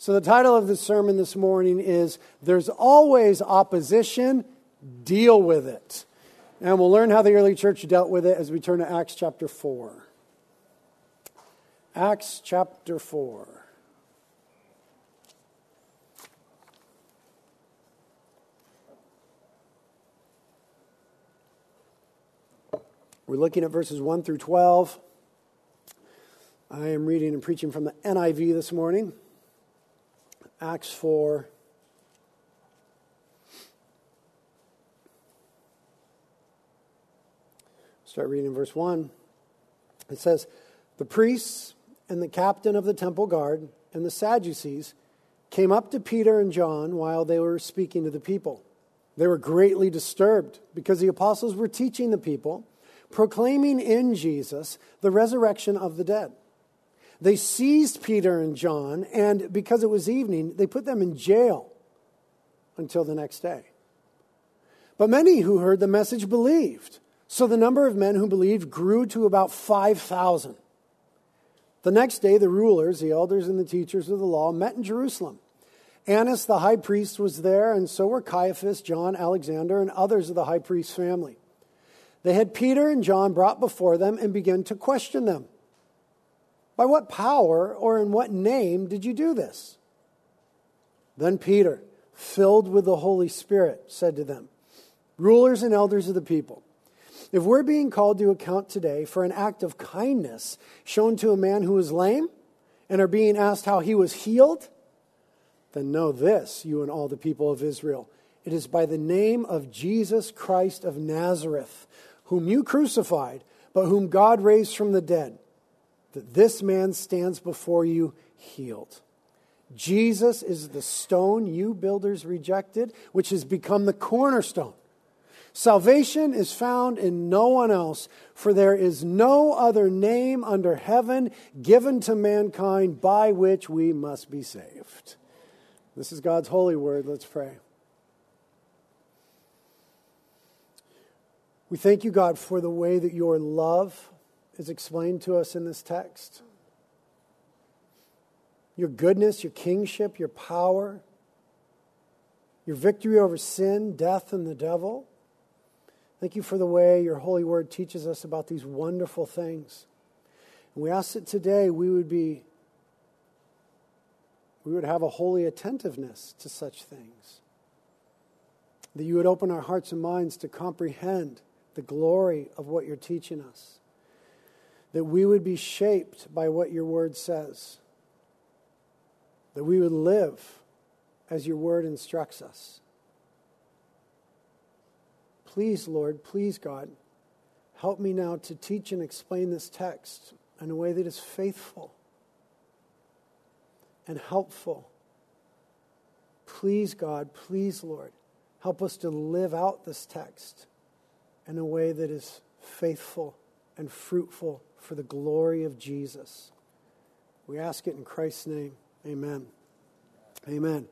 So, the title of the sermon this morning is There's Always Opposition, Deal with It. And we'll learn how the early church dealt with it as we turn to Acts chapter 4. Acts chapter 4. We're looking at verses 1 through 12. I am reading and preaching from the NIV this morning. Acts 4. Start reading in verse 1. It says, The priests and the captain of the temple guard and the Sadducees came up to Peter and John while they were speaking to the people. They were greatly disturbed because the apostles were teaching the people, proclaiming in Jesus the resurrection of the dead. They seized Peter and John, and because it was evening, they put them in jail until the next day. But many who heard the message believed. So the number of men who believed grew to about 5,000. The next day, the rulers, the elders, and the teachers of the law met in Jerusalem. Annas the high priest was there, and so were Caiaphas, John, Alexander, and others of the high priest's family. They had Peter and John brought before them and began to question them. By what power or in what name did you do this? Then Peter, filled with the Holy Spirit, said to them, Rulers and elders of the people, if we're being called to account today for an act of kindness shown to a man who was lame and are being asked how he was healed, then know this, you and all the people of Israel. It is by the name of Jesus Christ of Nazareth, whom you crucified, but whom God raised from the dead that this man stands before you healed. Jesus is the stone you builders rejected, which has become the cornerstone. Salvation is found in no one else, for there is no other name under heaven given to mankind by which we must be saved. This is God's holy word. Let's pray. We thank you, God, for the way that your love is explained to us in this text. Your goodness, your kingship, your power, your victory over sin, death, and the devil. Thank you for the way your holy word teaches us about these wonderful things. And we ask that today we would be we would have a holy attentiveness to such things. That you would open our hearts and minds to comprehend the glory of what you're teaching us that we would be shaped by what your word says, that we would live as your word instructs us. Please, Lord, please, God, help me now to teach and explain this text in a way that is faithful and helpful. Please, God, please, Lord, help us to live out this text in a way that is faithful and fruitful for the glory of Jesus. We ask it in Christ's name. Amen. Amen.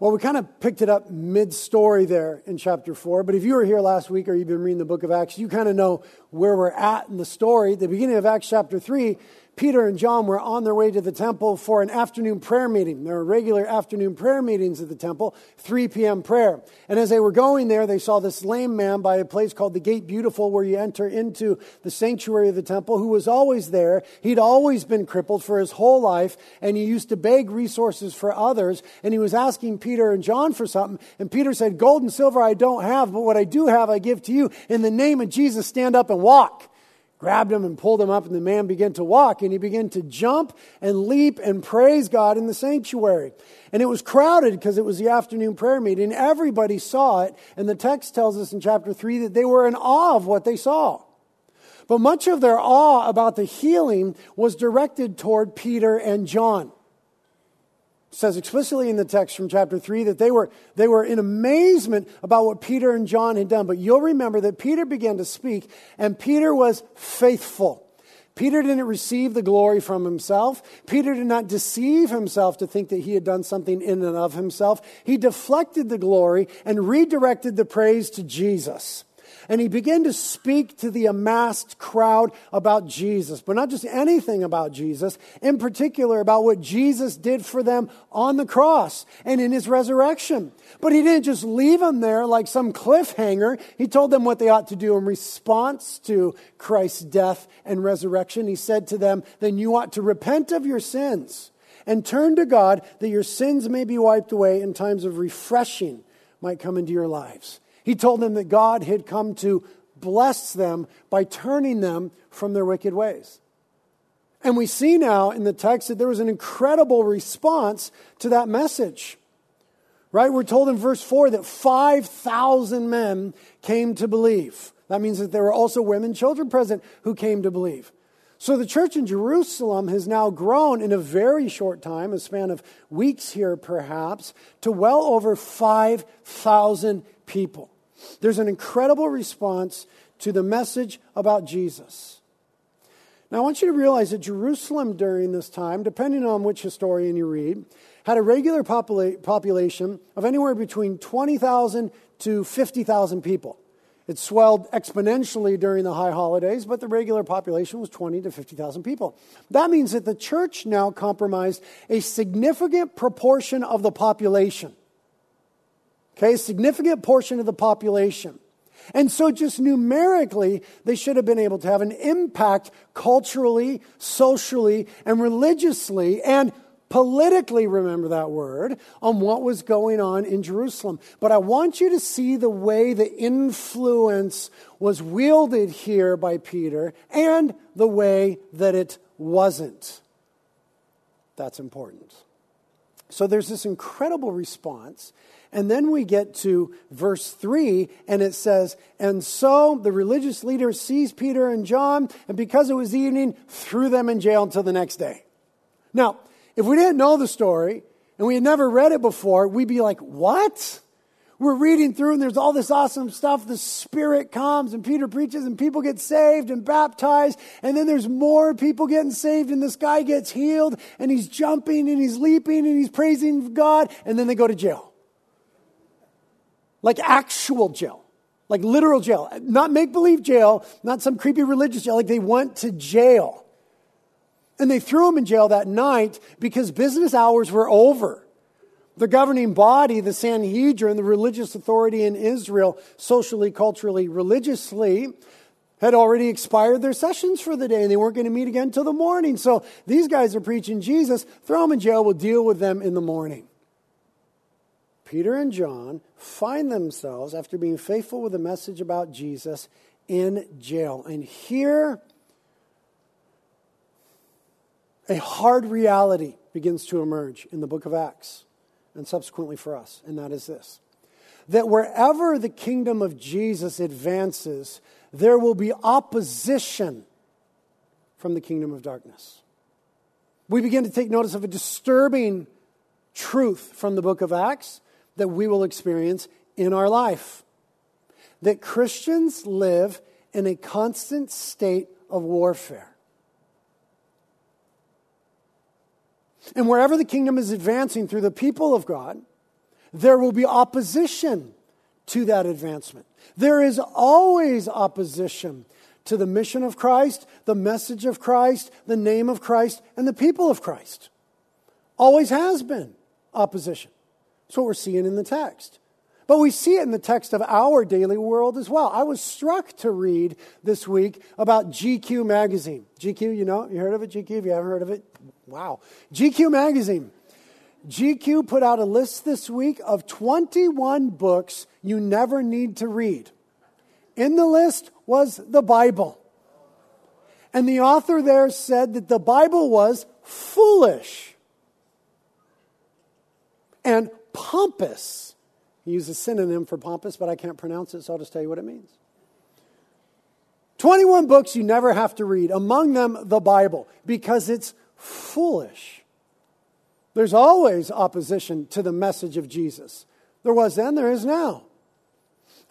Well, we kind of picked it up mid story there in chapter 4, but if you were here last week or you've been reading the book of Acts, you kind of know where we're at in the story. The beginning of Acts chapter 3, Peter and John were on their way to the temple for an afternoon prayer meeting. There are regular afternoon prayer meetings at the temple, 3 p.m. prayer. And as they were going there, they saw this lame man by a place called the Gate Beautiful, where you enter into the sanctuary of the temple, who was always there. He'd always been crippled for his whole life, and he used to beg resources for others. And he was asking Peter and John for something. And Peter said, Gold and silver I don't have, but what I do have I give to you. In the name of Jesus, stand up and walk grabbed him and pulled him up, and the man began to walk, and he began to jump and leap and praise God in the sanctuary. And it was crowded because it was the afternoon prayer meeting. Everybody saw it, and the text tells us in chapter 3 that they were in awe of what they saw. But much of their awe about the healing was directed toward Peter and John says explicitly in the text from chapter 3 that they were, they were in amazement about what Peter and John had done. But you'll remember that Peter began to speak, and Peter was faithful. Peter didn't receive the glory from himself. Peter did not deceive himself to think that he had done something in and of himself. He deflected the glory and redirected the praise to Jesus. And he began to speak to the amassed crowd about Jesus, but not just anything about Jesus, in particular about what Jesus did for them on the cross and in his resurrection. But he didn't just leave them there like some cliffhanger. He told them what they ought to do in response to Christ's death and resurrection. He said to them, Then you ought to repent of your sins and turn to God that your sins may be wiped away and times of refreshing might come into your lives. He told them that God had come to bless them by turning them from their wicked ways. And we see now in the text that there was an incredible response to that message. Right? We're told in verse 4 that 5,000 men came to believe. That means that there were also women, children present who came to believe. So the church in Jerusalem has now grown in a very short time, a span of weeks here perhaps, to well over 5,000 people. There's an incredible response to the message about Jesus. Now, I want you to realize that Jerusalem during this time, depending on which historian you read, had a regular popula- population of anywhere between 20,000 to 50,000 people. It swelled exponentially during the high holidays, but the regular population was 20 to 50,000 people. That means that the church now comprised a significant proportion of the population. Okay, significant portion of the population. And so, just numerically, they should have been able to have an impact culturally, socially, and religiously, and politically, remember that word, on what was going on in Jerusalem. But I want you to see the way the influence was wielded here by Peter and the way that it wasn't. That's important. So there's this incredible response. And then we get to verse 3, and it says, And so the religious leaders seized Peter and John, and because it was evening, threw them in jail until the next day. Now, if we didn't know the story and we had never read it before, we'd be like, what? We're reading through and there's all this awesome stuff. The Spirit comes and Peter preaches and people get saved and baptized. And then there's more people getting saved and this guy gets healed and he's jumping and he's leaping and he's praising God. And then they go to jail. Like actual jail. Like literal jail. Not make believe jail, not some creepy religious jail. Like they went to jail. And they threw him in jail that night because business hours were over. The governing body, the Sanhedrin, the religious authority in Israel, socially, culturally, religiously, had already expired their sessions for the day and they weren't going to meet again until the morning. So these guys are preaching Jesus. Throw them in jail. We'll deal with them in the morning. Peter and John find themselves, after being faithful with the message about Jesus, in jail. And here a hard reality begins to emerge in the book of Acts and subsequently for us, and that is this that wherever the kingdom of Jesus advances, there will be opposition from the kingdom of darkness. We begin to take notice of a disturbing truth from the book of Acts that we will experience in our life that Christians live in a constant state of warfare. And wherever the kingdom is advancing through the people of God, there will be opposition to that advancement. There is always opposition to the mission of Christ, the message of Christ, the name of Christ, and the people of Christ. Always has been opposition. That's what we're seeing in the text. But we see it in the text of our daily world as well. I was struck to read this week about GQ magazine. GQ, you know, you heard of it? GQ, if you haven't heard of it, wow. GQ magazine. GQ put out a list this week of 21 books you never need to read. In the list was the Bible. And the author there said that the Bible was foolish and pompous he used a synonym for pompous, but I can't pronounce it, so I'll just tell you what it means. 21 books you never have to read, among them the Bible, because it's foolish. There's always opposition to the message of Jesus. There was then, there is now.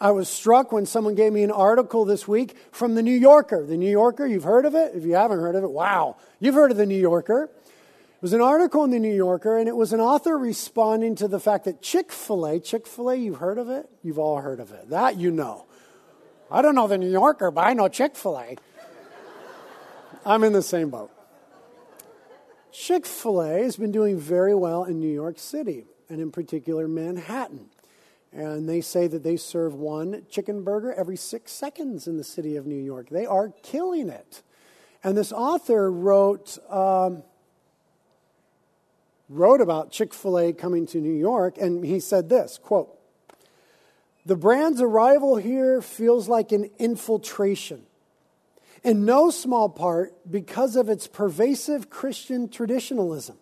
I was struck when someone gave me an article this week from the New Yorker. The New Yorker, you've heard of it? If you haven't heard of it, wow, you've heard of the New Yorker. It was an article in the New Yorker, and it was an author responding to the fact that Chick fil A, Chick fil A, you've heard of it? You've all heard of it. That you know. I don't know the New Yorker, but I know Chick fil A. I'm in the same boat. Chick fil A has been doing very well in New York City, and in particular Manhattan. And they say that they serve one chicken burger every six seconds in the city of New York. They are killing it. And this author wrote, um, wrote about Chick fil A coming to New York, and he said this quote, The brand's arrival here feels like an infiltration, in no small part because of its pervasive Christian traditionalism.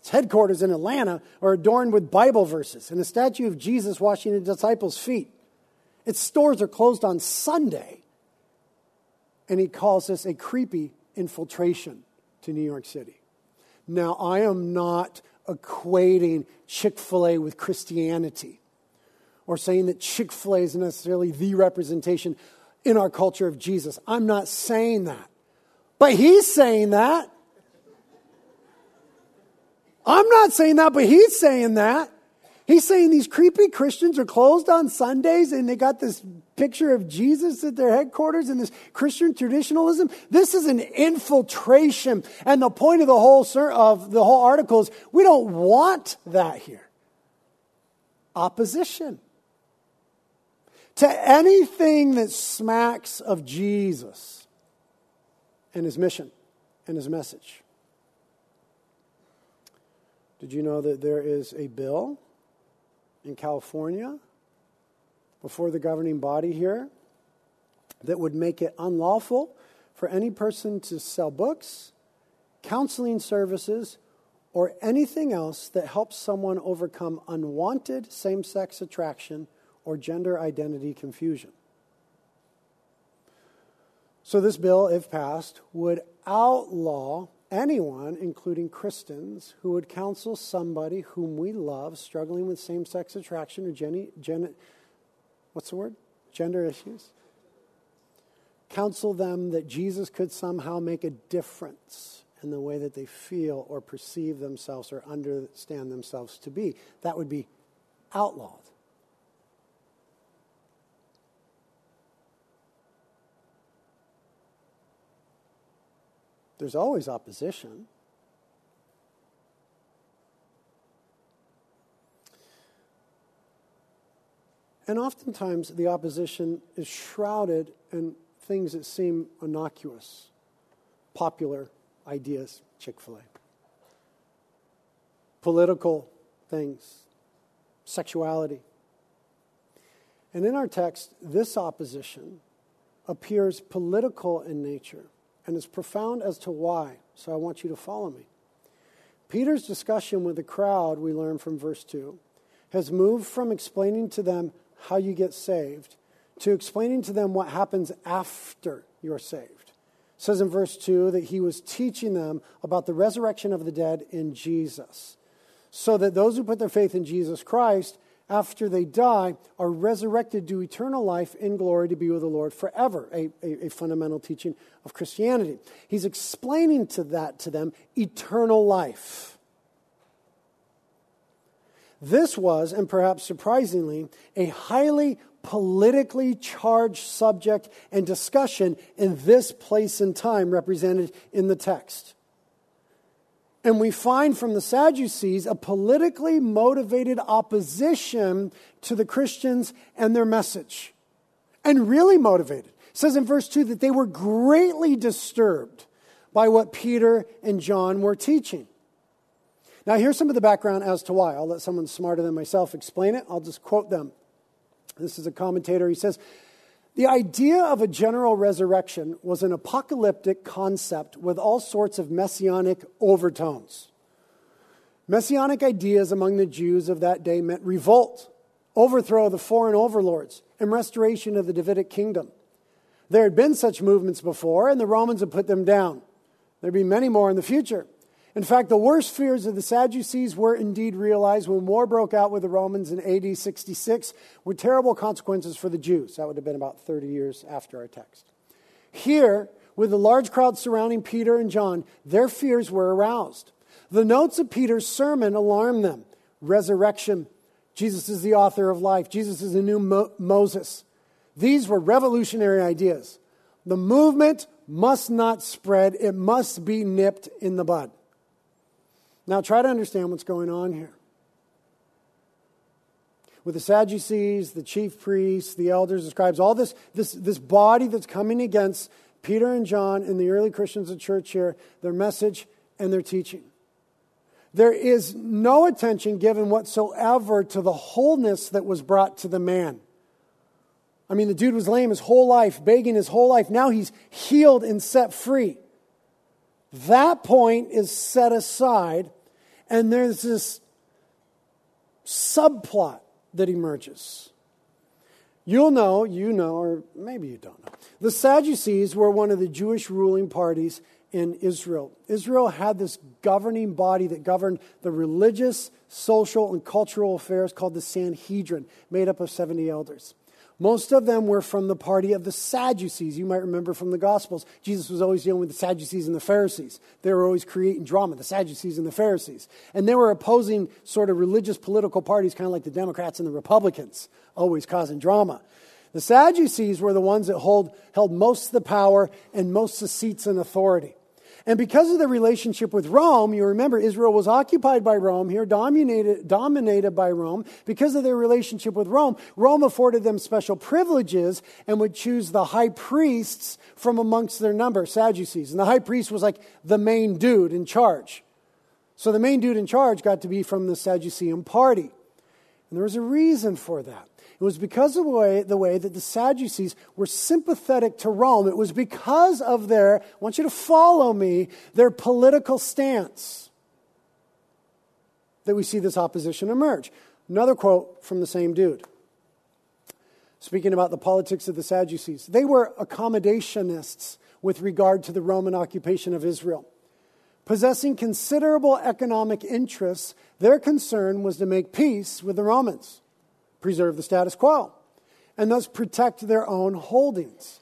Its headquarters in Atlanta are adorned with Bible verses and a statue of Jesus washing the disciples' feet. Its stores are closed on Sunday. And he calls this a creepy infiltration to New York City. Now, I am not equating Chick fil A with Christianity or saying that Chick fil A is necessarily the representation in our culture of Jesus. I'm not saying that. But he's saying that. I'm not saying that, but he's saying that. He's saying these creepy Christians are closed on Sundays and they got this picture of Jesus at their headquarters and this Christian traditionalism. This is an infiltration. And the point of the whole, of the whole article is we don't want that here. Opposition to anything that smacks of Jesus and his mission and his message. Did you know that there is a bill in California before the governing body here that would make it unlawful for any person to sell books, counseling services, or anything else that helps someone overcome unwanted same sex attraction or gender identity confusion. So, this bill, if passed, would outlaw anyone, including Christians, who would counsel somebody whom we love struggling with same sex attraction or gen, gen, what's the word? Gender issues. Counsel them that Jesus could somehow make a difference in the way that they feel or perceive themselves or understand themselves to be. That would be outlawed. There's always opposition. And oftentimes the opposition is shrouded in things that seem innocuous, popular ideas, Chick fil A, political things, sexuality. And in our text, this opposition appears political in nature and it's profound as to why. So I want you to follow me. Peter's discussion with the crowd, we learn from verse 2, has moved from explaining to them how you get saved to explaining to them what happens after you're saved. It says in verse 2 that he was teaching them about the resurrection of the dead in Jesus, so that those who put their faith in Jesus Christ after they die, are resurrected to eternal life in glory to be with the Lord forever, a, a, a, fundamental teaching of Christianity. He's explaining to that to them eternal life. This was, and perhaps surprisingly, a highly politically charged subject and discussion in this place and time represented in the text. And we find from the Sadducees a politically motivated opposition to the Christians and their message. And really motivated. It says in verse 2 that they were greatly disturbed by what Peter and John were teaching. Now, here's some of the background as to why. I'll let someone smarter than myself explain it. I'll just quote them. This is a commentator. He says, the idea of a general resurrection was an apocalyptic concept with all sorts of messianic overtones. Messianic ideas among the Jews of that day meant revolt, overthrow of the foreign overlords, and restoration of the Davidic kingdom. There had been such movements before, and the Romans had put them down. There'd be many more in the future. In fact, the worst fears of the Sadducees were indeed realized when war broke out with the Romans in AD 66 with terrible consequences for the Jews. That would have been about 30 years after our text. Here, with the large crowd surrounding Peter and John, their fears were aroused. The notes of Peter's sermon alarmed them resurrection. Jesus is the author of life, Jesus is the new Mo- Moses. These were revolutionary ideas. The movement must not spread, it must be nipped in the bud. Now, try to understand what's going on here. With the Sadducees, the chief priests, the elders, the scribes, all this, this, this body that's coming against Peter and John and the early Christians of church here, their message and their teaching. There is no attention given whatsoever to the wholeness that was brought to the man. I mean, the dude was lame his whole life, begging his whole life. Now he's healed and set free. That point is set aside, and there's this subplot that emerges. You'll know, you know, or maybe you don't know. The Sadducees were one of the Jewish ruling parties in Israel. Israel had this governing body that governed the religious, social, and cultural affairs called the Sanhedrin, made up of 70 elders. Most of them were from the party of the Sadducees. You might remember from the Gospels, Jesus was always dealing with the Sadducees and the Pharisees. They were always creating drama, the Sadducees and the Pharisees. And they were opposing sort of religious political parties, kind of like the Democrats and the Republicans, always causing drama. The Sadducees were the ones that hold, held most of the power and most of the seats in authority. And because of the relationship with Rome, you remember Israel was occupied by Rome here, dominated, dominated by Rome. Because of their relationship with Rome, Rome afforded them special privileges and would choose the high priests from amongst their number, Sadducees. And the high priest was like the main dude in charge. So the main dude in charge got to be from the Sadducean party. And there was a reason for that. It was because of the way, the way that the Sadducees were sympathetic to Rome. It was because of their, I want you to follow me, their political stance that we see this opposition emerge. Another quote from the same dude. Speaking about the politics of the Sadducees, they were accommodationists with regard to the Roman occupation of Israel. Possessing considerable economic interests, their concern was to make peace with the Romans preserve the status quo, and thus protect their own holdings.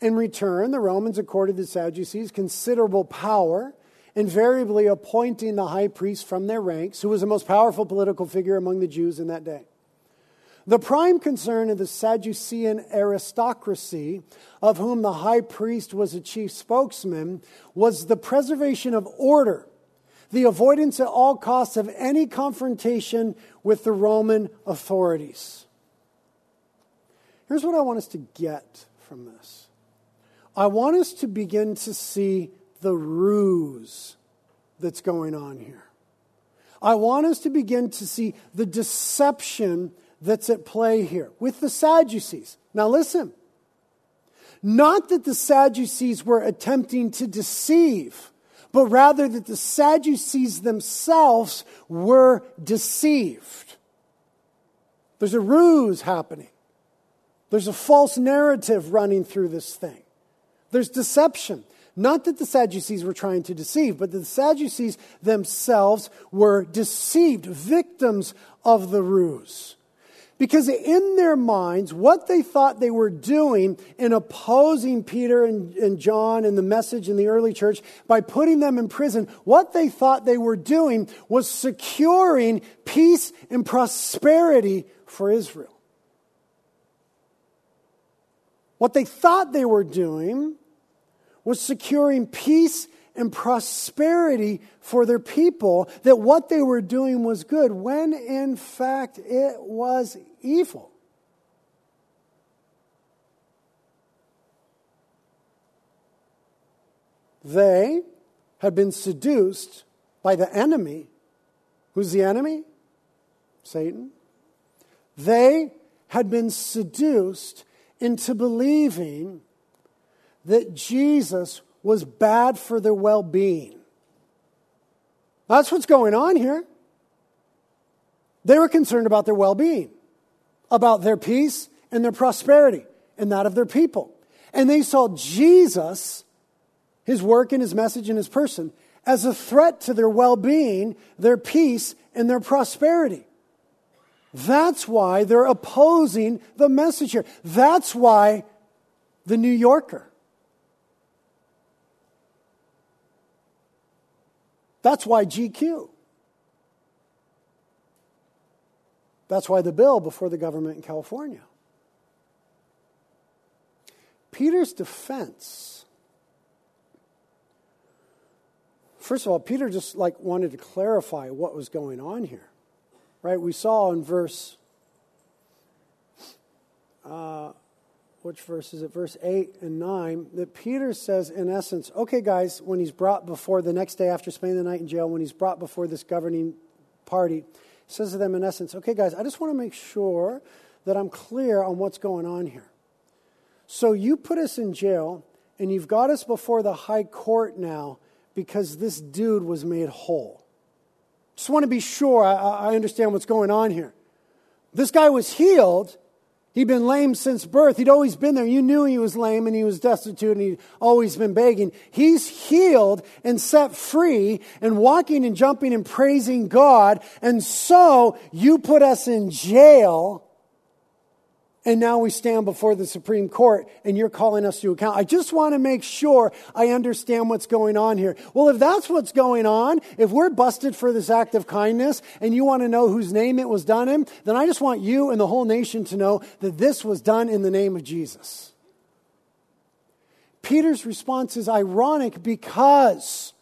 In return, the Romans accorded the Sadducees considerable power, invariably appointing the high priest from their ranks, who was the most powerful political figure among the Jews in that day. The prime concern of the Sadducean aristocracy, of whom the high priest was a chief spokesman, was the preservation of order the avoidance at all costs of any confrontation with the Roman authorities. Here's what I want us to get from this I want us to begin to see the ruse that's going on here. I want us to begin to see the deception that's at play here with the Sadducees. Now, listen. Not that the Sadducees were attempting to deceive but rather that the Sadducees themselves were deceived. There's a ruse happening, there's a false narrative running through this thing, there's deception. Not that the Sadducees were trying to deceive, but that the Sadducees themselves were deceived, victims of the ruse. Because in their minds, what they thought they were doing in opposing Peter and, and, John and the message in the early church by putting them in prison, what they thought they were doing was securing peace and prosperity for Israel. What they thought they were doing was securing peace and prosperity for their people, that what they were doing was good, when in fact it was evil. They had been seduced by the enemy. Who's the enemy? Satan. They had been seduced into believing that Jesus was bad for their well being. That's what's going on here. They were concerned about their well being, about their peace and their prosperity, and that of their people. And they saw Jesus, his work and his message and his person, as a threat to their well being, their peace, and their prosperity. That's why they're opposing the message here. That's why the New Yorker That's why GQ. That's why the bill before the government in California. Peter's defense. First of all, Peter just like wanted to clarify what was going on here. Right? We saw in verse uh, which verse is it? Verse 8 and 9, that Peter says, in essence, okay, guys, when he's brought before the next day after spending the night in jail, when he's brought before this governing party, says to them, in essence, okay, guys, I just want to make sure that I'm clear on what's going on here. So you put us in jail, and you've got us before the high court now because this dude was made whole. Just want to be sure I, I understand what's going on here. This guy was healed He'd been lame since birth. He'd always been there. You knew he was lame and he was destitute and he'd always been begging. He's healed and set free and walking and jumping and praising God. And so you put us in jail and now we stand before the Supreme Court and you're calling us to account. I just want to make sure I understand what's going on here. Well, if that's what's going on, if we're busted for this act of kindness and you want to know whose name it was done in, then I just want you and the whole nation to know that this was done in the name of Jesus. Peter's response is ironic because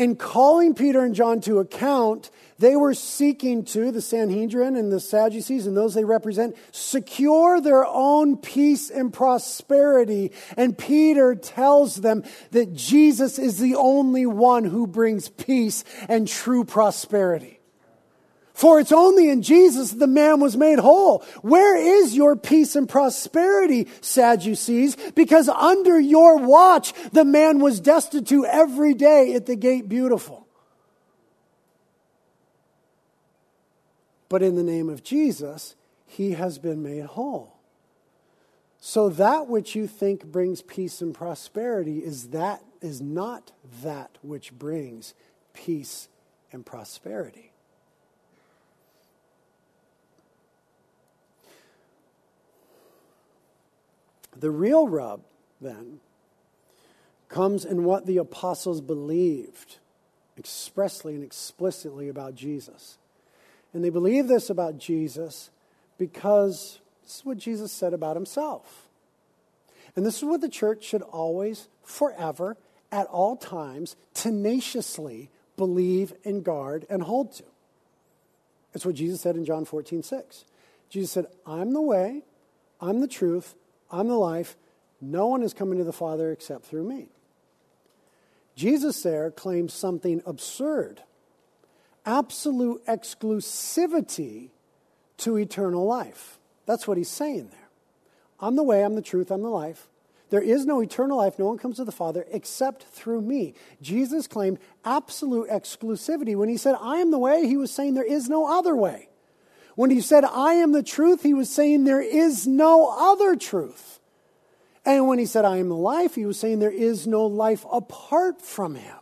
in calling Peter and John to account, they were seeking to, the Sanhedrin and the Sadducees and those they represent, secure their own peace and prosperity. And Peter tells them that Jesus is the only one who brings peace and true prosperity. For it's only in Jesus the man was made whole. Where is your peace and prosperity, Sadducees? Because under your watch, the man was destitute every day at the gate beautiful. But in the name of Jesus, he has been made whole. So that which you think brings peace and prosperity is that is not that which brings peace and prosperity. The real rub, then, comes in what the apostles believed expressly and explicitly about Jesus. And they believe this about Jesus because this is what Jesus said about himself. And this is what the church should always, forever, at all times, tenaciously believe and guard and hold to. It's what Jesus said in John 14, 6. Jesus said, I'm the way, I'm the truth, I'm the life. No one is coming to the Father except through me. Jesus there claims something absurd absolute exclusivity to eternal life. That's what he's saying there. I'm the way, I'm the truth, I'm the life. There is no eternal life. No one comes to the Father except through me. Jesus claimed absolute exclusivity. When he said, I am the way, he was saying there is no other way. When he said, I am the truth, he was saying there is no other truth. And when he said, I am the life, he was saying there is no life apart from him.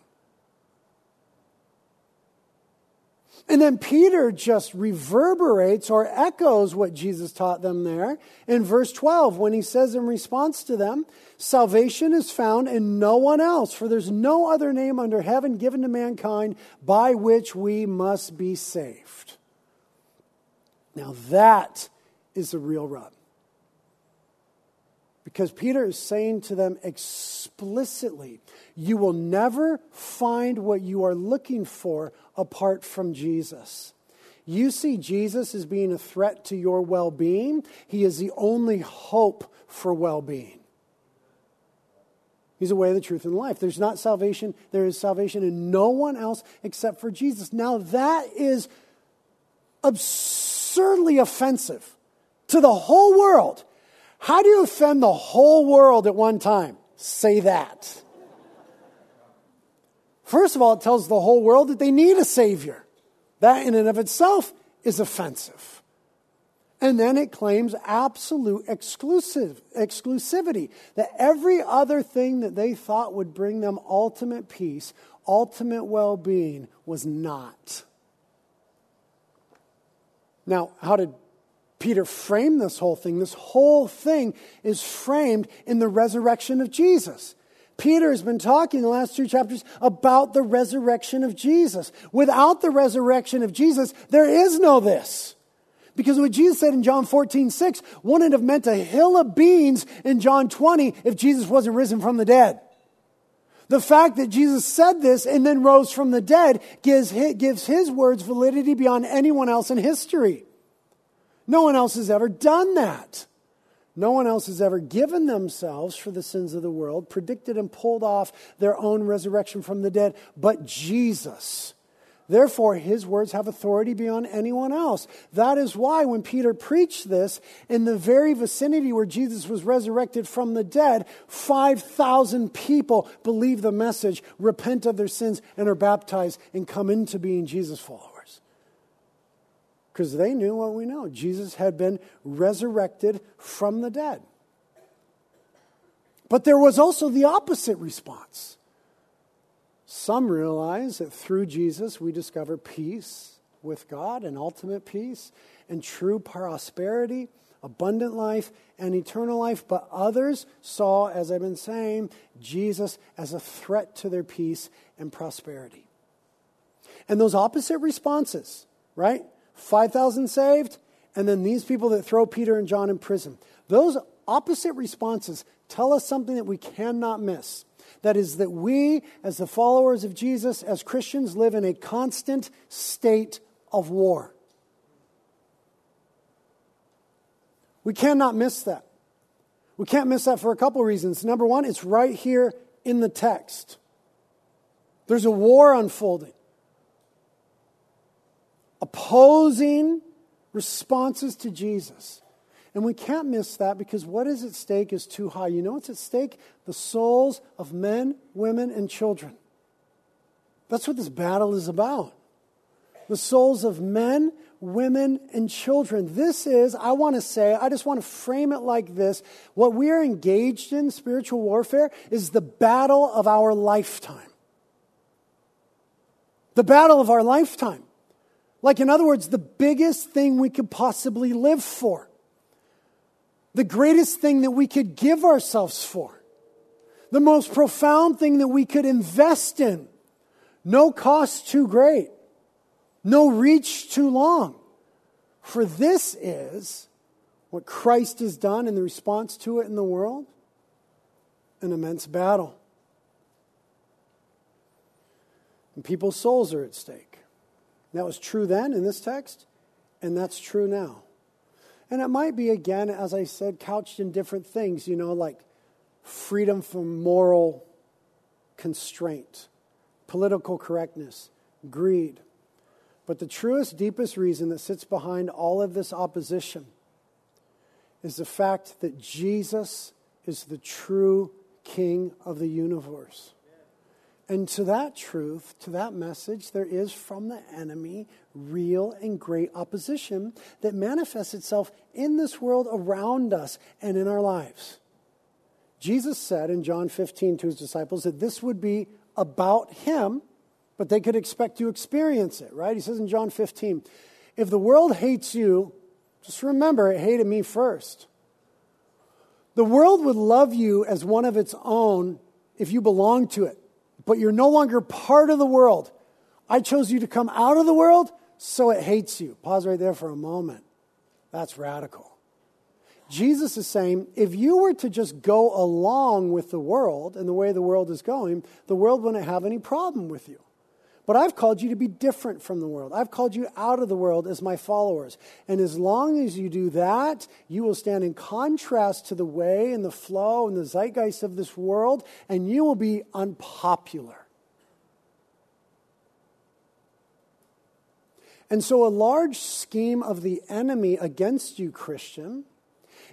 And then Peter just reverberates or echoes what Jesus taught them there in verse 12 when he says in response to them, Salvation is found in no one else, for there's no other name under heaven given to mankind by which we must be saved. Now that is the real rub. Because Peter is saying to them explicitly, you will never find what you are looking for apart from Jesus. You see Jesus as being a threat to your well being, He is the only hope for well being. He's the way, of the truth, and life. There's not salvation. There is salvation in no one else except for Jesus. Now, that is absurdly offensive to the whole world. How do you offend the whole world at one time? Say that. First of all, it tells the whole world that they need a Savior. That in and of itself is offensive. And then it claims absolute exclusive, exclusivity, that every other thing that they thought would bring them ultimate peace, ultimate well being, was not. Now, how did Peter framed this whole thing? This whole thing is framed in the resurrection of Jesus. Peter has been talking the last two chapters about the resurrection of Jesus. Without the resurrection of Jesus, there is no this. Because what Jesus said in John 14, 6 wouldn't have meant a hill of beans in John 20 if Jesus wasn't risen from the dead. The fact that Jesus said this and then rose from the dead gives, gives his words validity beyond anyone else in history. No one else has ever done that. No one else has ever given themselves for the sins of the world, predicted and pulled off their own resurrection from the dead, but Jesus. Therefore, his words have authority beyond anyone else. That is why when Peter preached this in the very vicinity where Jesus was resurrected from the dead, 5,000 people believe the message, repent of their sins, and are baptized and come into being Jesus followers. Because they knew what we know Jesus had been resurrected from the dead. But there was also the opposite response. Some realize that through Jesus we discover peace with God and ultimate peace and true prosperity, abundant life, and eternal life. But others saw, as I've been saying, Jesus as a threat to their peace and prosperity. And those opposite responses, right? 5,000 saved, and then these people that throw Peter and John in prison. Those opposite responses tell us something that we cannot miss. That is, that we, as the followers of Jesus, as Christians, live in a constant state of war. We cannot miss that. We can't miss that for a couple reasons. Number one, it's right here in the text. There's a war unfolding, opposing responses to Jesus. And we can't miss that because what is at stake is too high. You know what's at stake? The souls of men, women, and children. That's what this battle is about. The souls of men, women, and children. This is, I want to say, I just want to frame it like this. What we are engaged in, spiritual warfare, is the battle of our lifetime. The battle of our lifetime. Like, in other words, the biggest thing we could possibly live for the greatest thing that we could give ourselves for, the most profound thing that we could invest in. No cost too great, no reach too long. For this is what Christ has done in the response to it in the world an immense battle. And people's souls are at stake. That was true then in this text, and that's true now. And it might be, again, as I said, couched in different things, you know, like freedom from moral constraint, political correctness, greed. But the truest, deepest reason that sits behind all of this opposition is the fact that Jesus is the true King of the universe. And to that truth, to that message, there is from the enemy real and great opposition that manifests itself in this world around us and in our lives. Jesus said in John 15 to his disciples that this would be about him, but they could expect to experience it, right? He says in John 15, if the world hates you, just remember it hated me first. The world would love you as one of its own if you belong to it but you're no longer part of the world. I chose you to come out of the world, so it hates you. Pause right there for a moment. That's radical. Jesus is saying if you were to just go along with the world and the way the world is going, the world wouldn't have any problem with you. But I've called you to be different from the world. I've called you out of the world as my followers. And as long as you do that, you will stand in contrast to the way and the flow and the zeitgeist of this world, and you will be unpopular. And so, a large scheme of the enemy against you, Christian,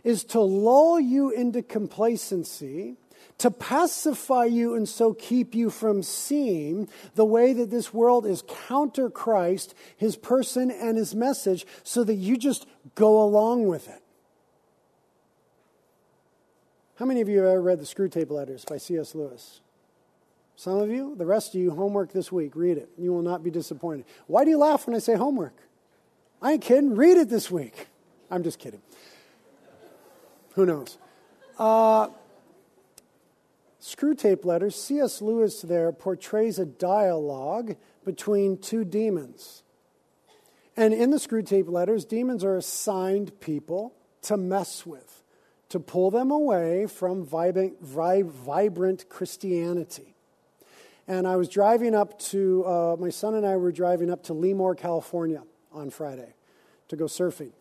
is to lull you into complacency to pacify you and so keep you from seeing the way that this world is counter Christ, his person, and his message, so that you just go along with it. How many of you have ever read the Screwtape Letters by C.S. Lewis? Some of you, the rest of you, homework this week. Read it. You will not be disappointed. Why do you laugh when I say homework? I ain't kidding. Read it this week. I'm just kidding. Who knows? Uh, Screwtape Letters, C.S. Lewis there portrays a dialogue between two demons. And in the Screwtape letters, demons are assigned people to mess with, to pull them away from vibrant, vibrant Christianity. And I was driving up to, uh, my son and I were driving up to Lemoore, California on Friday to go surfing.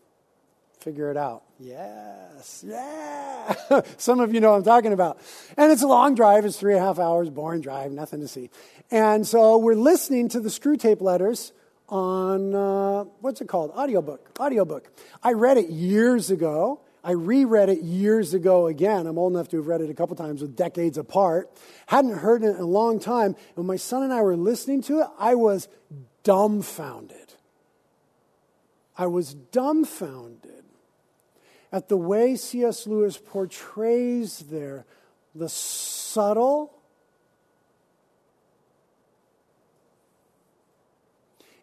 Figure it out. Yes, yeah. Some of you know what I'm talking about. And it's a long drive, it's three and a half hours, boring drive, nothing to see. And so we're listening to the Screwtape letters on, uh, what's it called? Audiobook. Audiobook. I read it years ago. I reread it years ago again. I'm old enough to have read it a couple times with decades apart. Hadn't heard it in a long time. And when my son and I were listening to it, I was dumbfounded. I was dumbfounded at the way C.S. Lewis portrays there the subtle,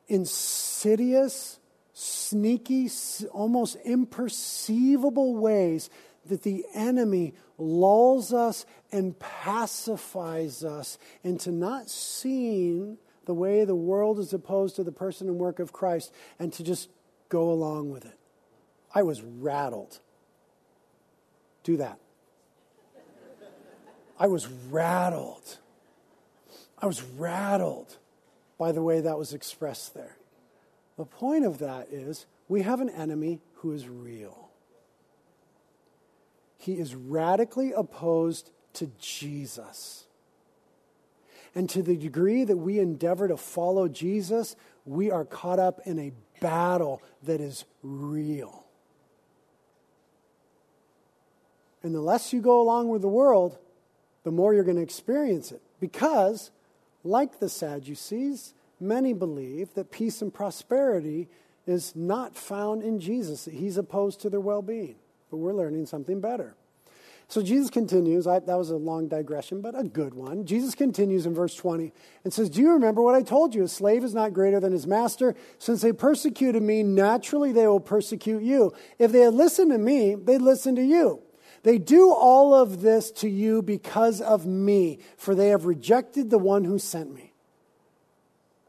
insidious, sneaky, almost imperceivable ways that the enemy lulls us and pacifies us into not seeing the way the world is opposed to the person and work of Christ and to just go along with it. I was rattled. Do that. I was rattled. I was rattled by the way that was expressed there. The point of that is we have an enemy who is real. He is radically opposed to Jesus. And to the degree that we endeavor to follow Jesus, we are caught up in a battle that is real. And the less you go along with the world, the more you're going to experience it. Because, like the Sadducees, many believe that peace and prosperity is not found in Jesus, that he's opposed to their well being. But we're learning something better. So Jesus continues. I, that was a long digression, but a good one. Jesus continues in verse 20 and says, Do you remember what I told you? A slave is not greater than his master. Since they persecuted me, naturally they will persecute you. If they had listened to me, they'd listen to you. They do all of this to you because of me, for they have rejected the one who sent me.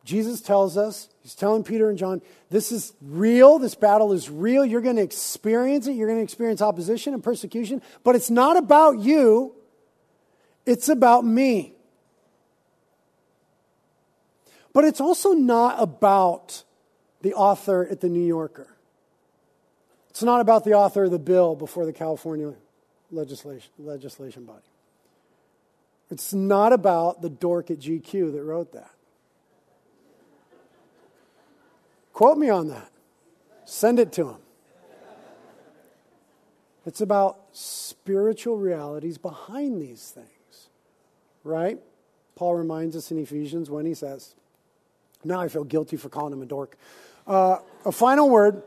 Jesus tells us, he's telling Peter and John, this is real. This battle is real. You're going to experience it. You're going to experience opposition and persecution, but it's not about you, it's about me. But it's also not about the author at the New Yorker. It's not about the author of the bill before the California legislation, legislation body. It's not about the dork at GQ that wrote that. Quote me on that. Send it to him. It's about spiritual realities behind these things, right? Paul reminds us in Ephesians when he says, Now I feel guilty for calling him a dork. Uh, a final word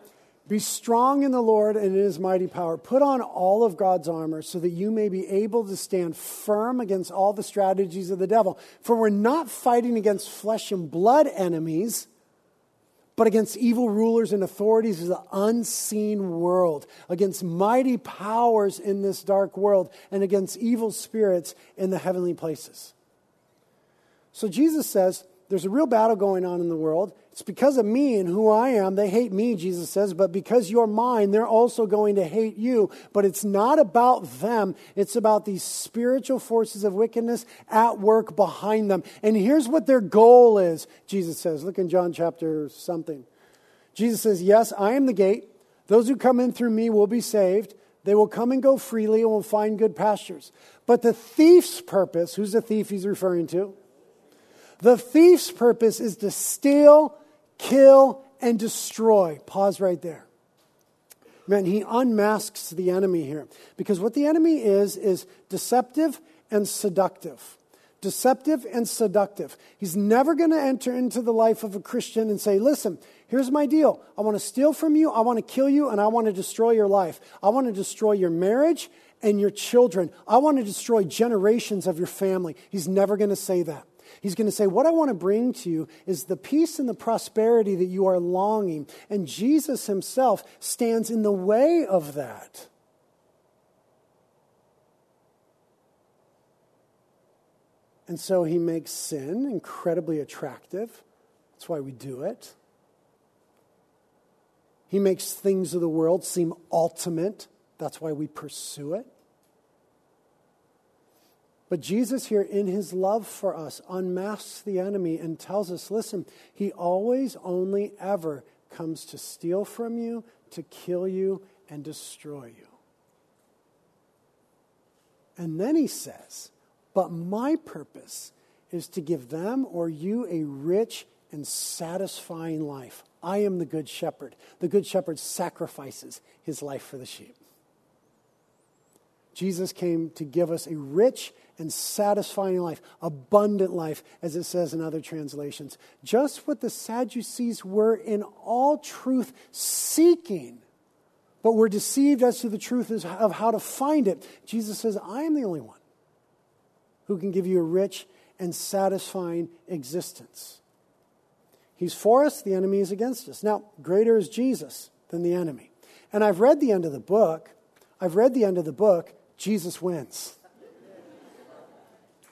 be strong in the Lord and in his mighty power. Put on all of God's armor so that you may be able to stand firm against all the strategies of the devil. For we're not fighting against flesh and blood enemies, but against evil rulers and authorities of the unseen world, against mighty powers in this dark world, and against evil spirits in the heavenly places. So Jesus says, there's a real battle going on in the world. It's because of me and who I am. They hate me, Jesus says, but because you're mine, they're also going to hate you. But it's not about them, it's about these spiritual forces of wickedness at work behind them. And here's what their goal is, Jesus says. Look in John chapter something. Jesus says, Yes, I am the gate. Those who come in through me will be saved. They will come and go freely and will find good pastures. But the thief's purpose, who's the thief he's referring to? The thief's purpose is to steal, kill, and destroy. Pause right there. Man, he unmasks the enemy here. Because what the enemy is, is deceptive and seductive. Deceptive and seductive. He's never going to enter into the life of a Christian and say, listen, here's my deal. I want to steal from you, I want to kill you, and I want to destroy your life. I want to destroy your marriage and your children. I want to destroy generations of your family. He's never going to say that. He's going to say, What I want to bring to you is the peace and the prosperity that you are longing. And Jesus himself stands in the way of that. And so he makes sin incredibly attractive. That's why we do it. He makes things of the world seem ultimate. That's why we pursue it. But Jesus, here in his love for us, unmasks the enemy and tells us listen, he always, only, ever comes to steal from you, to kill you, and destroy you. And then he says, But my purpose is to give them or you a rich and satisfying life. I am the good shepherd. The good shepherd sacrifices his life for the sheep. Jesus came to give us a rich and satisfying life, abundant life, as it says in other translations. Just what the Sadducees were in all truth seeking, but were deceived as to the truth of how to find it. Jesus says, I am the only one who can give you a rich and satisfying existence. He's for us, the enemy is against us. Now, greater is Jesus than the enemy. And I've read the end of the book. I've read the end of the book. Jesus wins.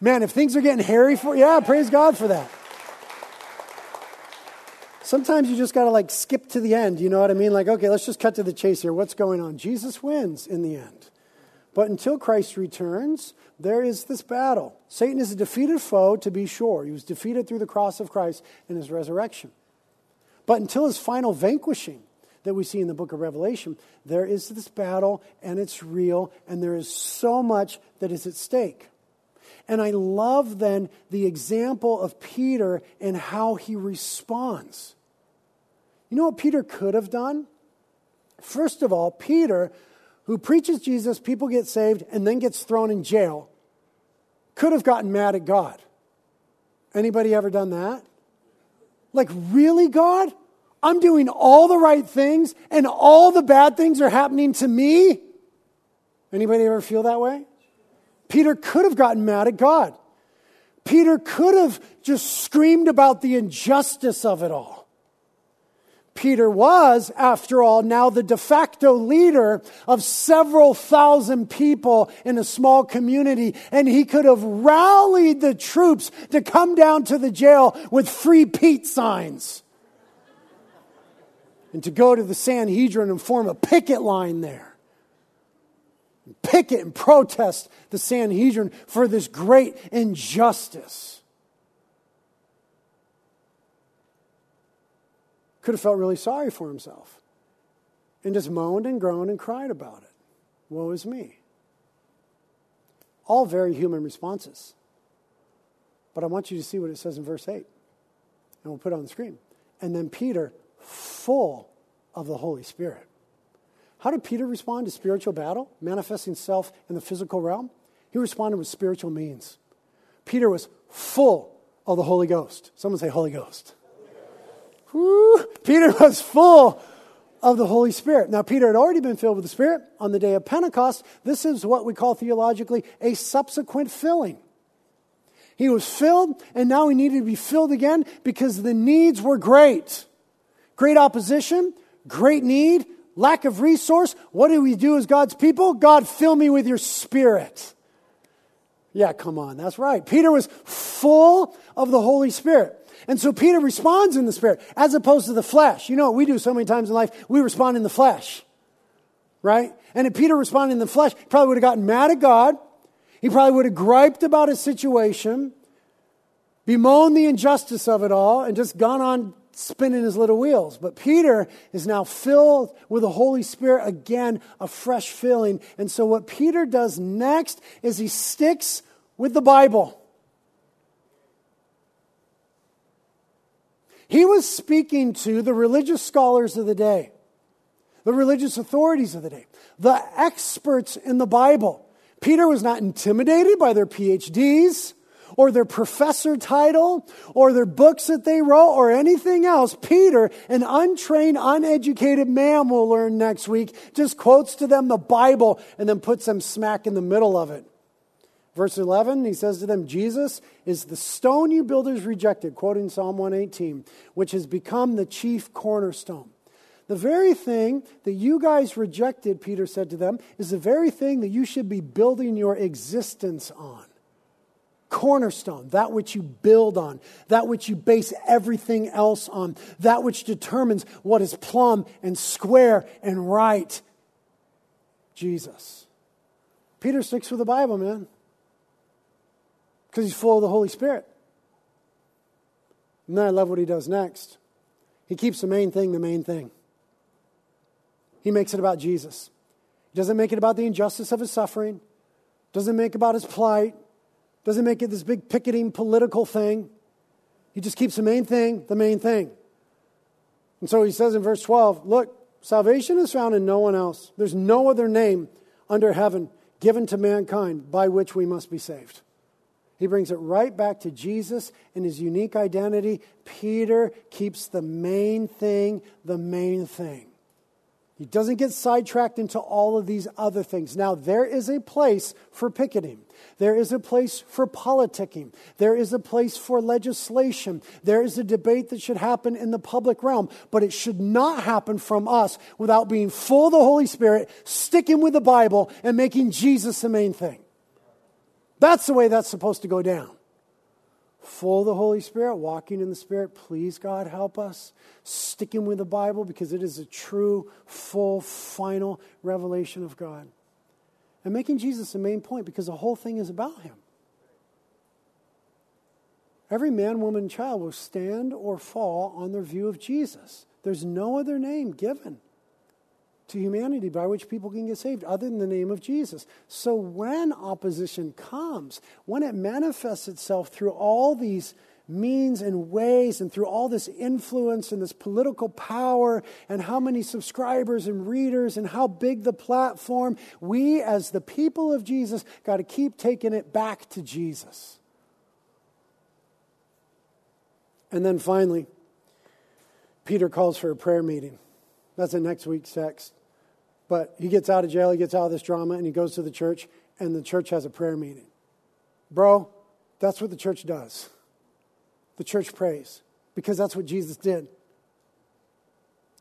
Man, if things are getting hairy for yeah, praise God for that. Sometimes you just got to like skip to the end, you know what I mean? Like, okay, let's just cut to the chase here. What's going on? Jesus wins in the end. But until Christ returns, there is this battle. Satan is a defeated foe, to be sure. He was defeated through the cross of Christ and his resurrection. But until his final vanquishing that we see in the book of Revelation, there is this battle, and it's real, and there is so much that is at stake. And I love then the example of Peter and how he responds. You know what Peter could have done? First of all, Peter who preaches Jesus, people get saved, and then gets thrown in jail, could have gotten mad at God. Anybody ever done that? Like, really, God? I'm doing all the right things and all the bad things are happening to me? Anybody ever feel that way? Peter could have gotten mad at God. Peter could have just screamed about the injustice of it all. Peter was, after all, now the de facto leader of several thousand people in a small community, and he could have rallied the troops to come down to the jail with free Pete signs and to go to the Sanhedrin and form a picket line there. Picket and protest the Sanhedrin for this great injustice. could have felt really sorry for himself and just moaned and groaned and cried about it. Woe is me. All very human responses. But I want you to see what it says in verse 8. And we'll put it on the screen. And then Peter, full of the Holy Spirit. How did Peter respond to spiritual battle, manifesting self in the physical realm? He responded with spiritual means. Peter was full of the Holy Ghost. Someone say, Holy Ghost. Woo, Peter was full of the Holy Spirit. Now, Peter had already been filled with the Spirit on the day of Pentecost. This is what we call theologically a subsequent filling. He was filled, and now he needed to be filled again because the needs were great. Great opposition, great need, lack of resource. What do we do as God's people? God, fill me with your Spirit. Yeah, come on, that's right. Peter was full of the Holy Spirit. And so Peter responds in the spirit as opposed to the flesh. You know what we do so many times in life? We respond in the flesh. Right? And if Peter responded in the flesh, he probably would have gotten mad at God. He probably would have griped about his situation, bemoaned the injustice of it all, and just gone on spinning his little wheels. But Peter is now filled with the Holy Spirit again, a fresh filling. And so what Peter does next is he sticks with the Bible. He was speaking to the religious scholars of the day, the religious authorities of the day, the experts in the Bible. Peter was not intimidated by their PhDs or their professor title or their books that they wrote or anything else. Peter, an untrained, uneducated man, we'll learn next week, just quotes to them the Bible and then puts them smack in the middle of it. Verse 11, he says to them, Jesus is the stone you builders rejected, quoting Psalm 118, which has become the chief cornerstone. The very thing that you guys rejected, Peter said to them, is the very thing that you should be building your existence on. Cornerstone, that which you build on, that which you base everything else on, that which determines what is plumb and square and right. Jesus. Peter sticks with the Bible, man, because he's full of the Holy Spirit. And then I love what he does next. He keeps the main thing the main thing. He makes it about Jesus. He doesn't make it about the injustice of his suffering, doesn't make about his plight, doesn't make it this big picketing political thing. He just keeps the main thing the main thing. And so he says in verse 12 Look, salvation is found in no one else. There's no other name under heaven given to mankind by which we must be saved. He brings it right back to Jesus and his unique identity. Peter keeps the main thing the main thing. He doesn't get sidetracked into all of these other things. Now, there is a place for picketing. There is a place for politicking. There is a place for legislation. There is a debate that should happen in the public realm, but it should not happen from us without being full of the Holy Spirit, sticking with the Bible, and making Jesus the main thing. That's the way that's supposed to go down full of the Holy Spirit, walking in the Spirit. Please, God, help us. Sticking with the Bible because it is a true, full, final revelation of God. And making Jesus the main point because the whole thing is about Him. Every man, woman, child will stand or fall on their view of Jesus. There's no other name given to humanity by which people can get saved other than the name of Jesus. So when opposition comes, when it manifests itself through all these means and ways and through all this influence and this political power and how many subscribers and readers and how big the platform, we as the people of Jesus got to keep taking it back to Jesus. And then finally, Peter calls for a prayer meeting. That's in next week's text. But he gets out of jail, he gets out of this drama, and he goes to the church, and the church has a prayer meeting. Bro, that's what the church does. The church prays because that's what Jesus did.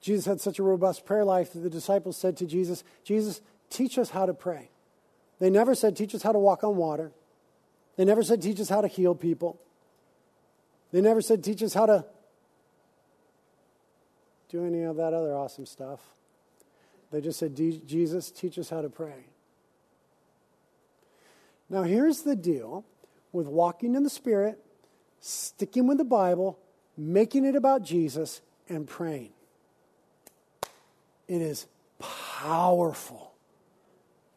Jesus had such a robust prayer life that the disciples said to Jesus, Jesus, teach us how to pray. They never said, teach us how to walk on water. They never said, teach us how to heal people. They never said, teach us how to do any of that other awesome stuff. They just said, Jesus, teach us how to pray. Now, here's the deal with walking in the Spirit, sticking with the Bible, making it about Jesus, and praying. It is powerful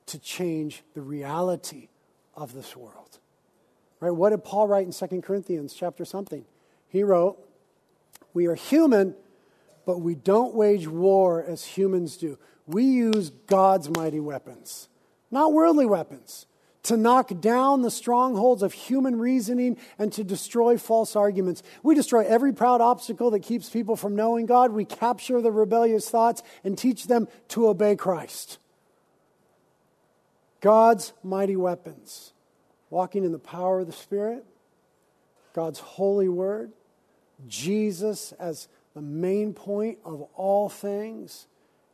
to change the reality of this world. Right? What did Paul write in 2 Corinthians chapter something? He wrote, We are human, but we don't wage war as humans do. We use God's mighty weapons, not worldly weapons, to knock down the strongholds of human reasoning and to destroy false arguments. We destroy every proud obstacle that keeps people from knowing God. We capture the rebellious thoughts and teach them to obey Christ. God's mighty weapons, walking in the power of the Spirit, God's holy word, Jesus as the main point of all things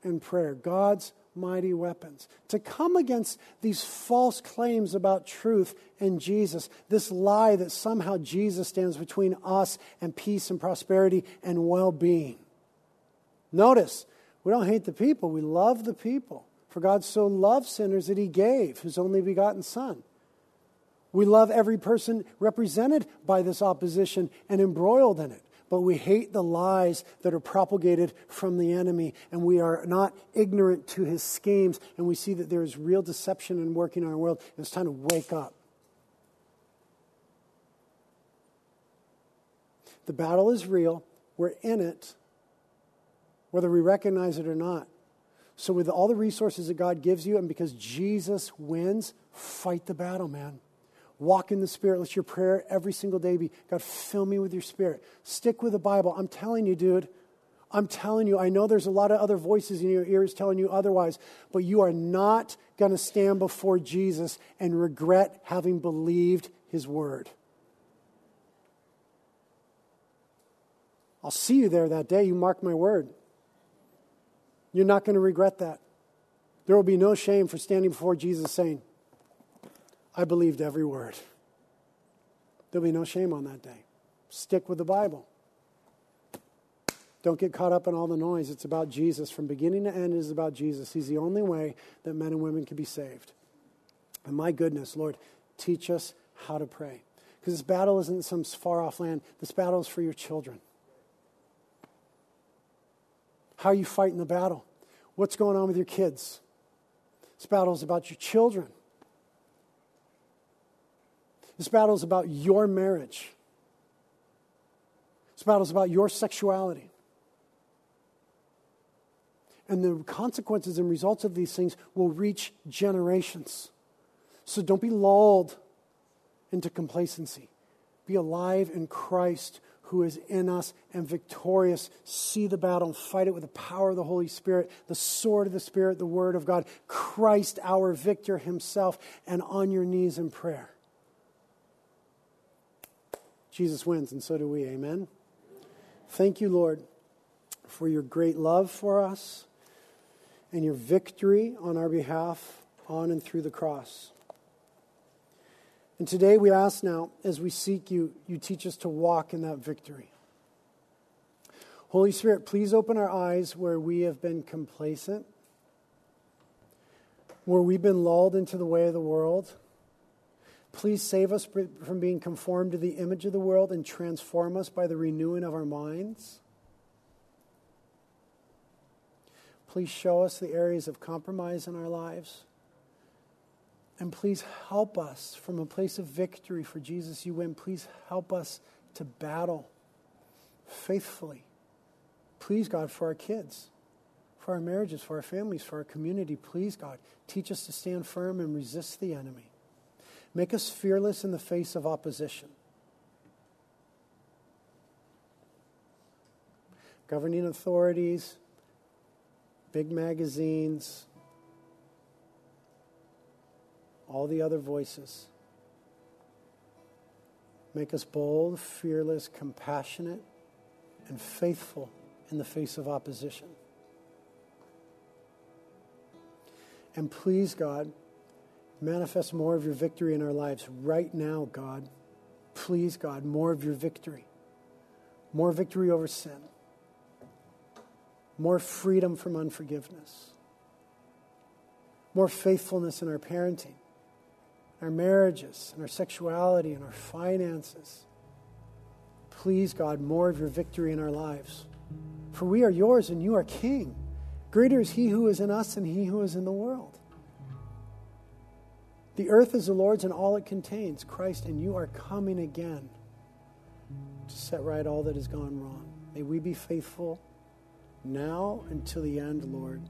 in prayer. God's mighty weapons. To come against these false claims about truth and Jesus, this lie that somehow Jesus stands between us and peace and prosperity and well being. Notice, we don't hate the people, we love the people. For God so loved sinners that he gave his only begotten Son. We love every person represented by this opposition and embroiled in it but we hate the lies that are propagated from the enemy, and we are not ignorant to his schemes, and we see that there is real deception and working in our world, and it's time to wake up. The battle is real. We're in it, whether we recognize it or not. So, with all the resources that God gives you, and because Jesus wins, fight the battle, man. Walk in the Spirit. Let your prayer every single day be God, fill me with your Spirit. Stick with the Bible. I'm telling you, dude. I'm telling you, I know there's a lot of other voices in your ears telling you otherwise, but you are not going to stand before Jesus and regret having believed his word. I'll see you there that day. You mark my word. You're not going to regret that. There will be no shame for standing before Jesus saying, I believed every word. There'll be no shame on that day. Stick with the Bible. Don't get caught up in all the noise. It's about Jesus. From beginning to end, it is about Jesus. He's the only way that men and women can be saved. And my goodness, Lord, teach us how to pray. Because this battle isn't some far off land, this battle is for your children. How are you fighting the battle? What's going on with your kids? This battle is about your children. This battle is about your marriage. This battle is about your sexuality. And the consequences and results of these things will reach generations. So don't be lulled into complacency. Be alive in Christ who is in us and victorious. See the battle and fight it with the power of the Holy Spirit, the sword of the Spirit, the Word of God, Christ, our victor himself, and on your knees in prayer. Jesus wins, and so do we. Amen. Thank you, Lord, for your great love for us and your victory on our behalf on and through the cross. And today we ask now, as we seek you, you teach us to walk in that victory. Holy Spirit, please open our eyes where we have been complacent, where we've been lulled into the way of the world. Please save us from being conformed to the image of the world and transform us by the renewing of our minds. Please show us the areas of compromise in our lives. And please help us from a place of victory for Jesus you win. Please help us to battle faithfully. Please, God, for our kids, for our marriages, for our families, for our community. Please, God, teach us to stand firm and resist the enemy. Make us fearless in the face of opposition. Governing authorities, big magazines, all the other voices. Make us bold, fearless, compassionate, and faithful in the face of opposition. And please, God, manifest more of your victory in our lives right now, God. Please, God, more of your victory. More victory over sin. More freedom from unforgiveness. More faithfulness in our parenting our marriages and our sexuality and our finances. Please, God, more of your victory in our lives. For we are yours and you are King. Greater is he who is in us than he who is in the world. The earth is the Lord's and all it contains, Christ, and you are coming again to set right all that has gone wrong. May we be faithful now until the end, Lord.